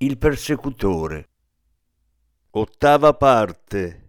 il persecutore. Ottava parte.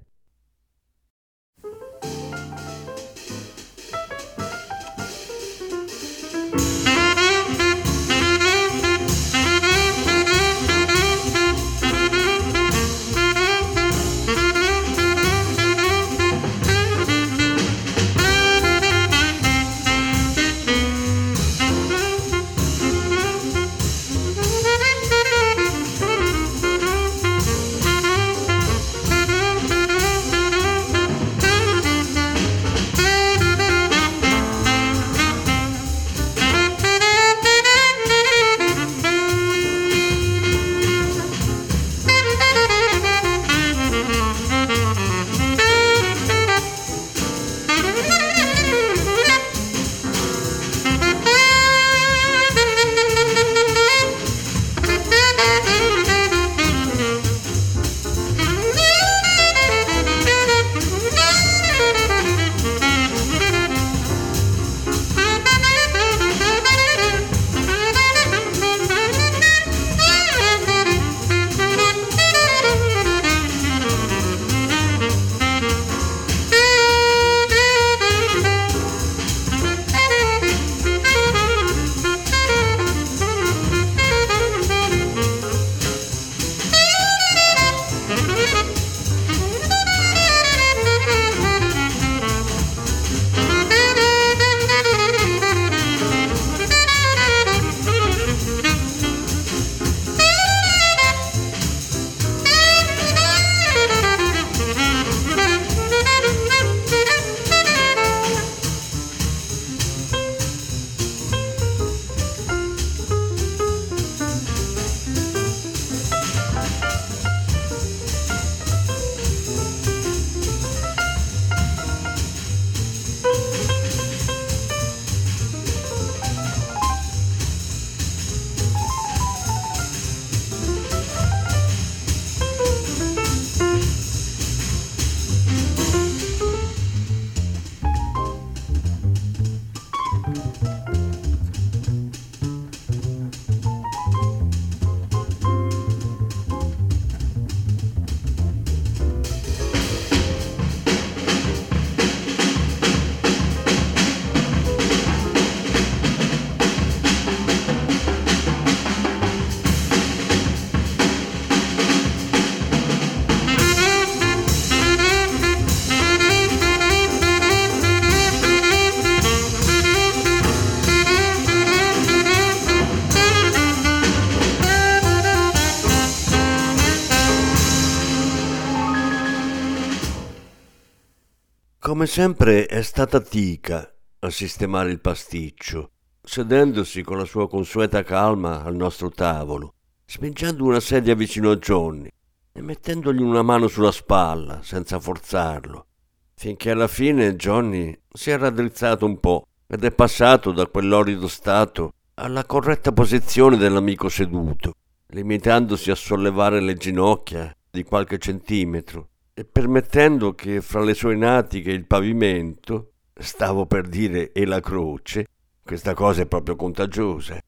Come sempre è stata Tica a sistemare il pasticcio, sedendosi con la sua consueta calma al nostro tavolo, spingendo una sedia vicino a Johnny e mettendogli una mano sulla spalla senza forzarlo, finché alla fine Johnny si è raddrizzato un po' ed è passato da quell'orido stato alla corretta posizione dell'amico seduto, limitandosi a sollevare le ginocchia di qualche centimetro e permettendo che fra le sue natiche il pavimento, stavo per dire e la croce, questa cosa è proprio contagiosa,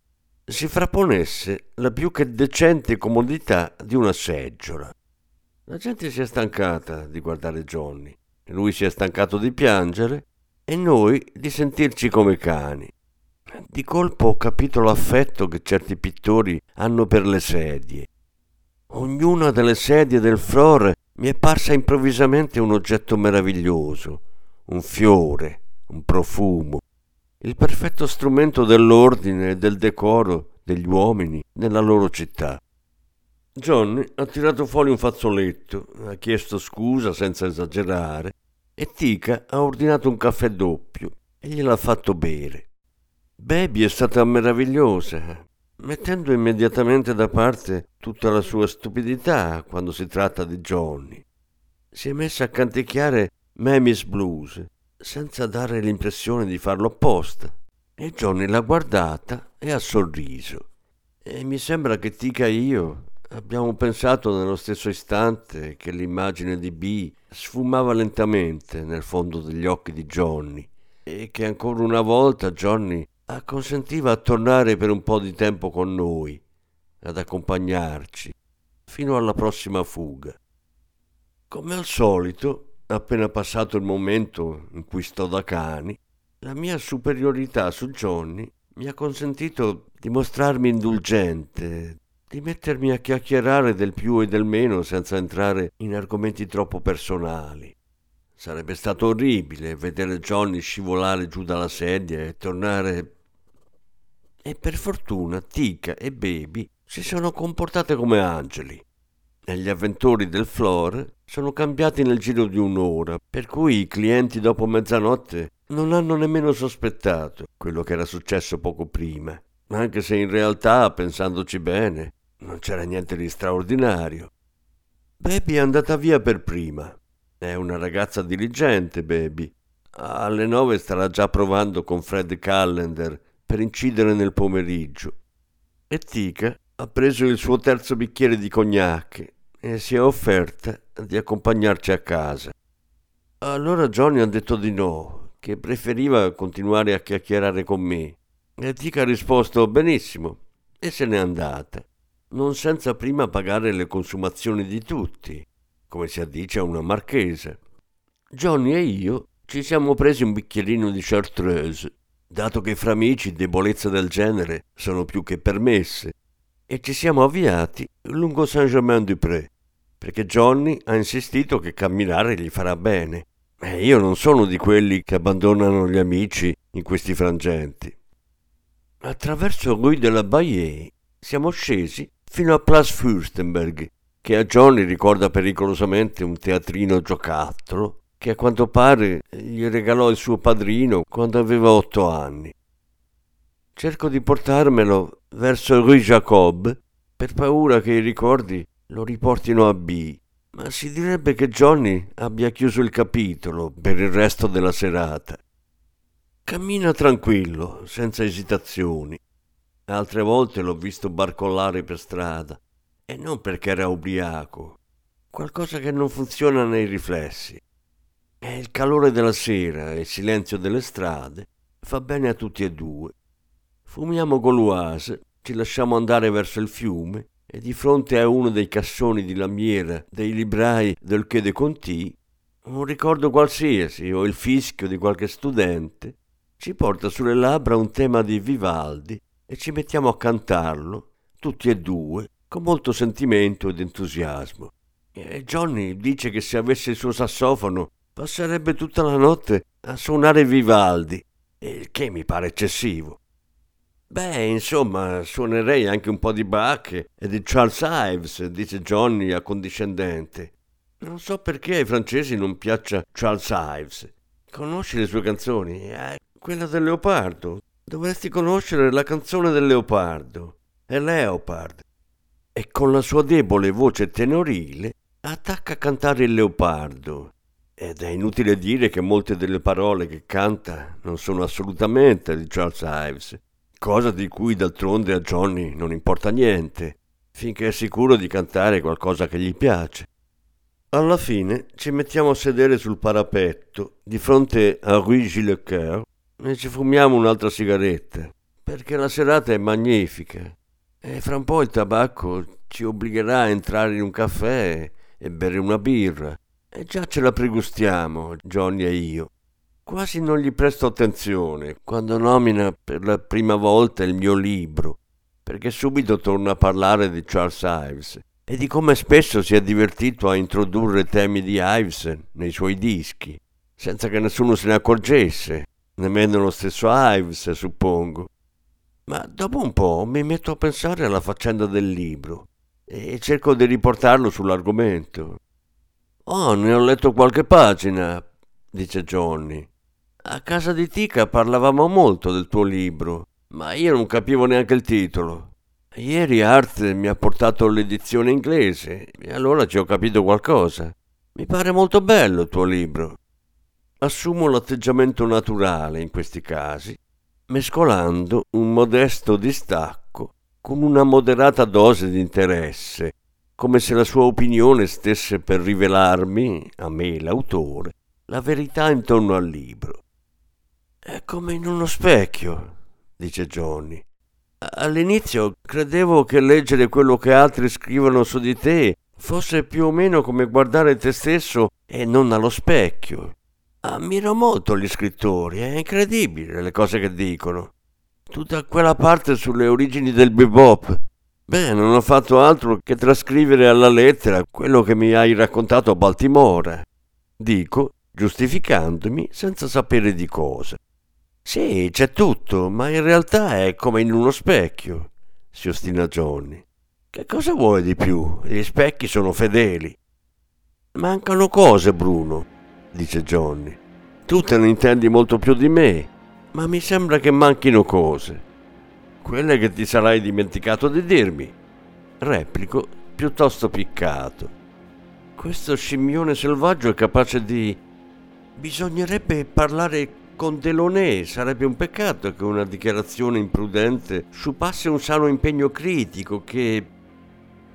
si frapponesse la più che decente comodità di una seggiola. La gente si è stancata di guardare Johnny, lui si è stancato di piangere e noi di sentirci come cani. Di colpo ho capito l'affetto che certi pittori hanno per le sedie. Ognuna delle sedie del Flore mi è parsa improvvisamente un oggetto meraviglioso, un fiore, un profumo, il perfetto strumento dell'ordine e del decoro degli uomini nella loro città. Johnny ha tirato fuori un fazzoletto, ha chiesto scusa senza esagerare e Tica ha ordinato un caffè doppio e gliel'ha fatto bere. Baby è stata meravigliosa, mettendo immediatamente da parte tutta la sua stupidità quando si tratta di Johnny. Si è messa a canticchiare Mammy's Blues senza dare l'impressione di farlo apposta e Johnny l'ha guardata e ha sorriso. E mi sembra che Tica e io abbiamo pensato nello stesso istante che l'immagine di B sfumava lentamente nel fondo degli occhi di Johnny e che ancora una volta Johnny acconsentiva a tornare per un po' di tempo con noi, ad accompagnarci, fino alla prossima fuga. Come al solito, appena passato il momento in cui sto da cani, la mia superiorità su Johnny mi ha consentito di mostrarmi indulgente, di mettermi a chiacchierare del più e del meno senza entrare in argomenti troppo personali. Sarebbe stato orribile vedere Johnny scivolare giù dalla sedia e tornare e per fortuna Tica e Baby si sono comportate come angeli. E gli avventori del Flore sono cambiati nel giro di un'ora, per cui i clienti dopo mezzanotte non hanno nemmeno sospettato quello che era successo poco prima, anche se in realtà, pensandoci bene, non c'era niente di straordinario. Baby è andata via per prima. È una ragazza diligente, Baby. Alle nove starà già provando con Fred Callender per incidere nel pomeriggio. E Tica ha preso il suo terzo bicchiere di cognac e si è offerta di accompagnarci a casa. Allora Johnny ha detto di no, che preferiva continuare a chiacchierare con me. E Tica ha risposto benissimo e se n'è andata, non senza prima pagare le consumazioni di tutti, come si addice a una marchesa. Johnny e io ci siamo presi un bicchierino di chartreuse dato che fra amici debolezze del genere sono più che permesse, e ci siamo avviati lungo Saint-Germain-du-Pré, perché Johnny ha insistito che camminare gli farà bene, e io non sono di quelli che abbandonano gli amici in questi frangenti. Attraverso Rue de la Baie siamo scesi fino a Place Fürstenberg, che a Johnny ricorda pericolosamente un teatrino giocattolo che a quanto pare gli regalò il suo padrino quando aveva otto anni. Cerco di portarmelo verso Rue Jacob per paura che i ricordi lo riportino a B, ma si direbbe che Johnny abbia chiuso il capitolo per il resto della serata. Cammina tranquillo, senza esitazioni. Altre volte l'ho visto barcollare per strada, e non perché era ubriaco, qualcosa che non funziona nei riflessi. E il calore della sera e il silenzio delle strade fa bene a tutti e due. Fumiamo Gauloise, ci lasciamo andare verso il fiume e di fronte a uno dei cassoni di lamiera dei librai del Quai de Conti, un ricordo qualsiasi o il fischio di qualche studente ci porta sulle labbra un tema di Vivaldi e ci mettiamo a cantarlo, tutti e due, con molto sentimento ed entusiasmo. E Johnny dice che se avesse il suo sassofono passerebbe tutta la notte a suonare Vivaldi, il che mi pare eccessivo. Beh, insomma, suonerei anche un po' di Bach e di Charles Ives, dice Johnny accondiscendente. Non so perché ai francesi non piaccia Charles Ives. Conosci le sue canzoni? Eh, quella del leopardo. Dovresti conoscere la canzone del leopardo. È Leopard. E con la sua debole voce tenorile attacca a cantare il leopardo ed è inutile dire che molte delle parole che canta non sono assolutamente di Charles Ives, cosa di cui d'altronde a Johnny non importa niente, finché è sicuro di cantare qualcosa che gli piace. Alla fine ci mettiamo a sedere sul parapetto di fronte a Rue Gillecoeur e ci fumiamo un'altra sigaretta, perché la serata è magnifica e fra un po' il tabacco ci obbligherà a entrare in un caffè e bere una birra e già ce la pregustiamo, Johnny e io. Quasi non gli presto attenzione quando nomina per la prima volta il mio libro, perché subito torna a parlare di Charles Ives e di come spesso si è divertito a introdurre temi di Ives nei suoi dischi, senza che nessuno se ne accorgesse, nemmeno lo stesso Ives, suppongo. Ma dopo un po' mi metto a pensare alla faccenda del libro e cerco di riportarlo sull'argomento. Oh, ne ho letto qualche pagina, dice Johnny. A casa di Tica parlavamo molto del tuo libro, ma io non capivo neanche il titolo. Ieri Art mi ha portato l'edizione inglese e allora ci ho capito qualcosa. Mi pare molto bello il tuo libro. Assumo l'atteggiamento naturale in questi casi, mescolando un modesto distacco con una moderata dose di interesse, come se la sua opinione stesse per rivelarmi, a me l'autore, la verità intorno al libro. È come in uno specchio, dice Johnny. All'inizio credevo che leggere quello che altri scrivono su di te fosse più o meno come guardare te stesso e non allo specchio. Ammiro molto gli scrittori, è incredibile le cose che dicono. Tutta quella parte sulle origini del bebop. Beh, non ho fatto altro che trascrivere alla lettera quello che mi hai raccontato a Baltimora. Dico, giustificandomi senza sapere di cosa. Sì, c'è tutto, ma in realtà è come in uno specchio, si ostina Johnny. Che cosa vuoi di più? Gli specchi sono fedeli. Mancano cose, Bruno, dice Johnny. Tu te ne intendi molto più di me, ma mi sembra che manchino cose. Quelle che ti sarai dimenticato di dirmi. Replico piuttosto piccato. Questo scimmione selvaggio è capace di... Bisognerebbe parlare con Delaunay sarebbe un peccato che una dichiarazione imprudente sciupasse un sano impegno critico che...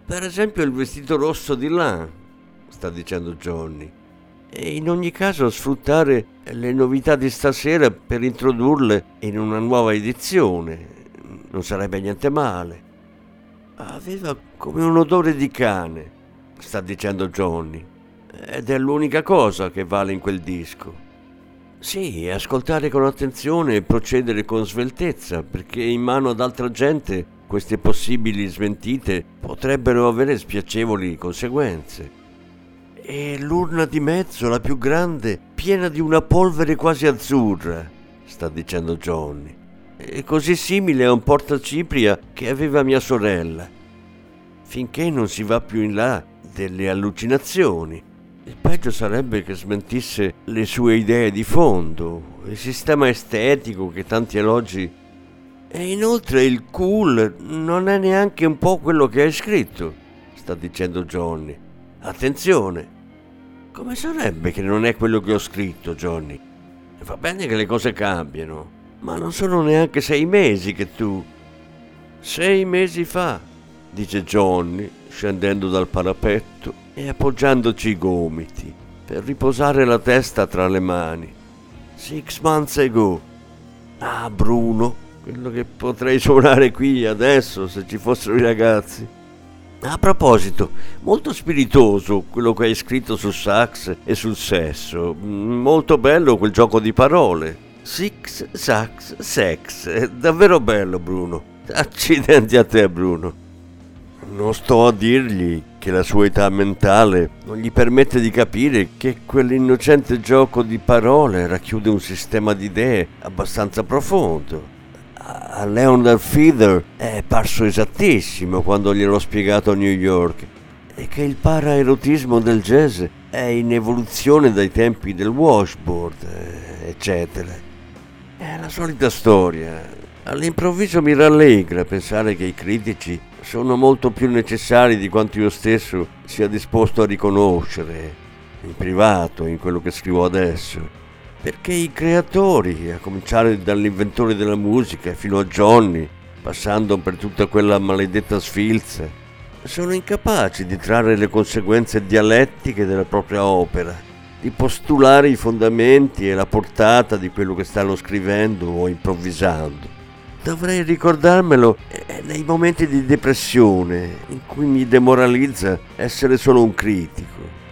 Per esempio il vestito rosso di là, sta dicendo Johnny. E in ogni caso sfruttare le novità di stasera per introdurle in una nuova edizione non sarebbe niente male. Aveva come un odore di cane, sta dicendo Johnny, ed è l'unica cosa che vale in quel disco. Sì, ascoltare con attenzione e procedere con sveltezza, perché in mano ad altra gente queste possibili smentite potrebbero avere spiacevoli conseguenze. E l'urna di mezzo, la più grande, piena di una polvere quasi azzurra, sta dicendo Johnny. È così simile a un portacipria che aveva mia sorella. Finché non si va più in là delle allucinazioni. Il peggio sarebbe che smentisse le sue idee di fondo, il sistema estetico che tanti elogi. E inoltre il cool non è neanche un po' quello che hai scritto, sta dicendo Johnny. Attenzione! Come sarebbe che non è quello che ho scritto, Johnny? Va bene che le cose cambiano, ma non sono neanche sei mesi che tu... Sei mesi fa, dice Johnny, scendendo dal parapetto e appoggiandoci i gomiti per riposare la testa tra le mani. Six months ago. Ah, Bruno, quello che potrei suonare qui adesso se ci fossero i ragazzi. A proposito, molto spiritoso quello che hai scritto su sax e sul sesso. Molto bello quel gioco di parole. Six, sax, sex. È davvero bello, Bruno. Accidenti a te, Bruno. Non sto a dirgli che la sua età mentale non gli permette di capire che quell'innocente gioco di parole racchiude un sistema di idee abbastanza profondo. A Leonard Feather è parso esattissimo quando gliel'ho spiegato a New York e che il paraerotismo del jazz è in evoluzione dai tempi del washboard, eh, eccetera. La solita storia. All'improvviso mi rallegra pensare che i critici sono molto più necessari di quanto io stesso sia disposto a riconoscere, in privato, in quello che scrivo adesso. Perché i creatori, a cominciare dall'inventore della musica fino a Johnny, passando per tutta quella maledetta sfilza, sono incapaci di trarre le conseguenze dialettiche della propria opera, di postulare i fondamenti e la portata di quello che stanno scrivendo o improvvisando. Dovrei ricordarmelo eh, nei momenti di depressione in cui mi demoralizza essere solo un critico.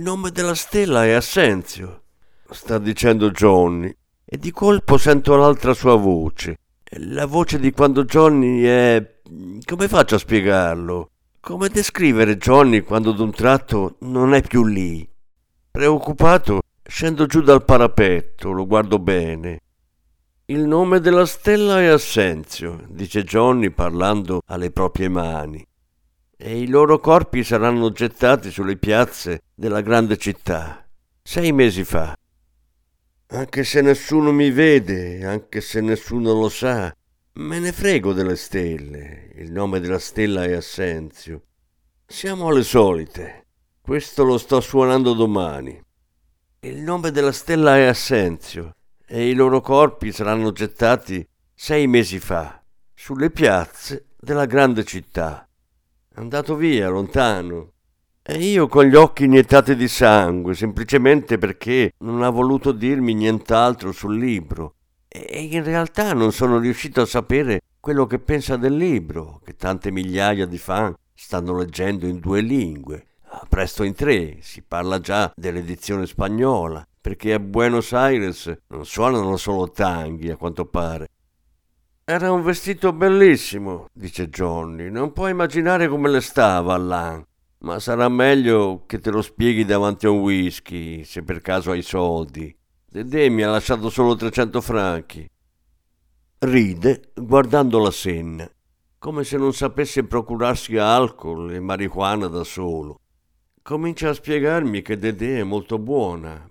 Il nome della stella è Assenzio, sta dicendo Johnny, e di colpo sento l'altra sua voce. La voce di quando Johnny è... come faccio a spiegarlo? Come descrivere Johnny quando d'un tratto non è più lì? Preoccupato, scendo giù dal parapetto, lo guardo bene. Il nome della stella è Assenzio, dice Johnny parlando alle proprie mani, e i loro corpi saranno gettati sulle piazze della grande città, sei mesi fa. Anche se nessuno mi vede, anche se nessuno lo sa, me ne frego delle stelle. Il nome della stella è Assenzio. Siamo alle solite. Questo lo sto suonando domani. Il nome della stella è Assenzio e i loro corpi saranno gettati sei mesi fa sulle piazze della grande città. Andato via, lontano. E io con gli occhi iniettati di sangue, semplicemente perché non ha voluto dirmi nient'altro sul libro. E in realtà non sono riuscito a sapere quello che pensa del libro, che tante migliaia di fan stanno leggendo in due lingue. Ah, presto in tre, si parla già dell'edizione spagnola perché a Buenos Aires non suonano solo tanghi, a quanto pare. Era un vestito bellissimo, dice Johnny. Non puoi immaginare come le stava Alain. Ma sarà meglio che te lo spieghi davanti a un whisky, se per caso hai soldi. Dedè mi ha lasciato solo 300 franchi. Ride guardando la Senna, come se non sapesse procurarsi alcol e marijuana da solo. Comincia a spiegarmi che Dedè è molto buona,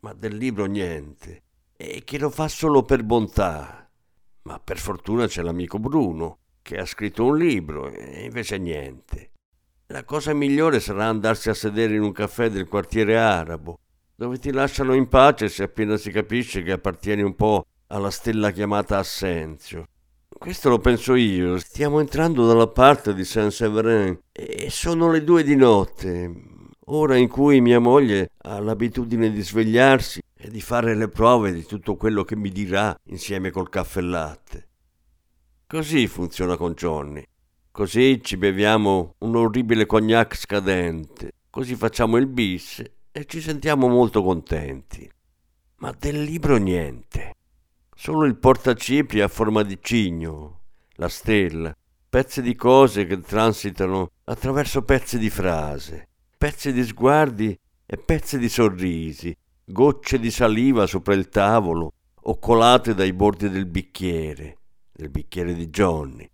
ma del libro niente, e che lo fa solo per bontà. Ma per fortuna c'è l'amico Bruno, che ha scritto un libro, e invece niente. La cosa migliore sarà andarsi a sedere in un caffè del quartiere arabo, dove ti lasciano in pace se appena si capisce che appartieni un po' alla stella chiamata Assenzio. Questo lo penso io, stiamo entrando dalla parte di Saint-Séverin e sono le due di notte ora in cui mia moglie ha l'abitudine di svegliarsi e di fare le prove di tutto quello che mi dirà insieme col caffè latte. Così funziona con Johnny. Così ci beviamo un orribile cognac scadente, così facciamo il bis e ci sentiamo molto contenti. Ma del libro niente. Solo il portacipri a forma di cigno, la stella, pezzi di cose che transitano attraverso pezzi di frase pezzi di sguardi e pezzi di sorrisi, gocce di saliva sopra il tavolo, occolate dai bordi del bicchiere, del bicchiere di Johnny.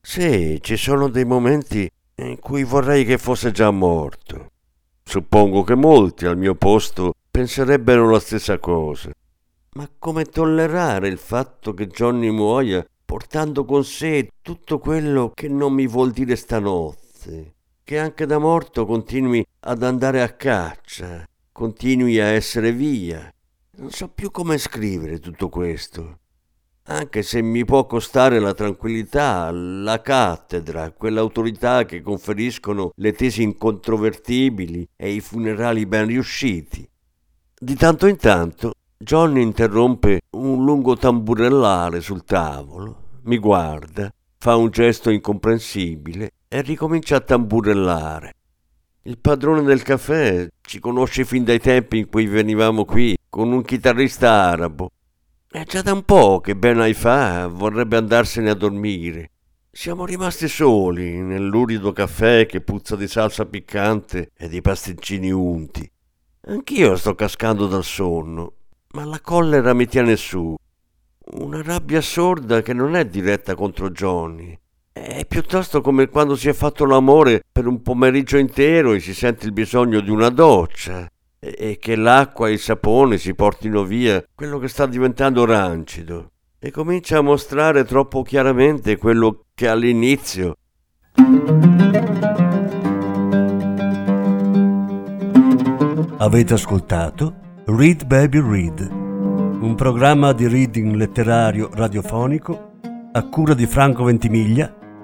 Sì, ci sono dei momenti in cui vorrei che fosse già morto. Suppongo che molti al mio posto penserebbero la stessa cosa. Ma come tollerare il fatto che Johnny muoia portando con sé tutto quello che non mi vuol dire stanotte? che anche da morto continui ad andare a caccia, continui a essere via. Non so più come scrivere tutto questo. Anche se mi può costare la tranquillità, la cattedra, quell'autorità che conferiscono le tesi incontrovertibili e i funerali ben riusciti. Di tanto in tanto Johnny interrompe un lungo tamburellare sul tavolo, mi guarda, fa un gesto incomprensibile e ricomincia a tamburellare. Il padrone del caffè ci conosce fin dai tempi in cui venivamo qui con un chitarrista arabo. È già da un po' che Ben Haifa vorrebbe andarsene a dormire. Siamo rimasti soli nell'urido caffè che puzza di salsa piccante e di pasticcini unti. Anch'io sto cascando dal sonno, ma la collera mi tiene su. Una rabbia sorda che non è diretta contro Johnny, è piuttosto come quando si è fatto l'amore per un pomeriggio intero e si sente il bisogno di una doccia e che l'acqua e il sapone si portino via quello che sta diventando rancido e comincia a mostrare troppo chiaramente quello che all'inizio. Avete ascoltato Read Baby Read, un programma di reading letterario radiofonico a cura di Franco Ventimiglia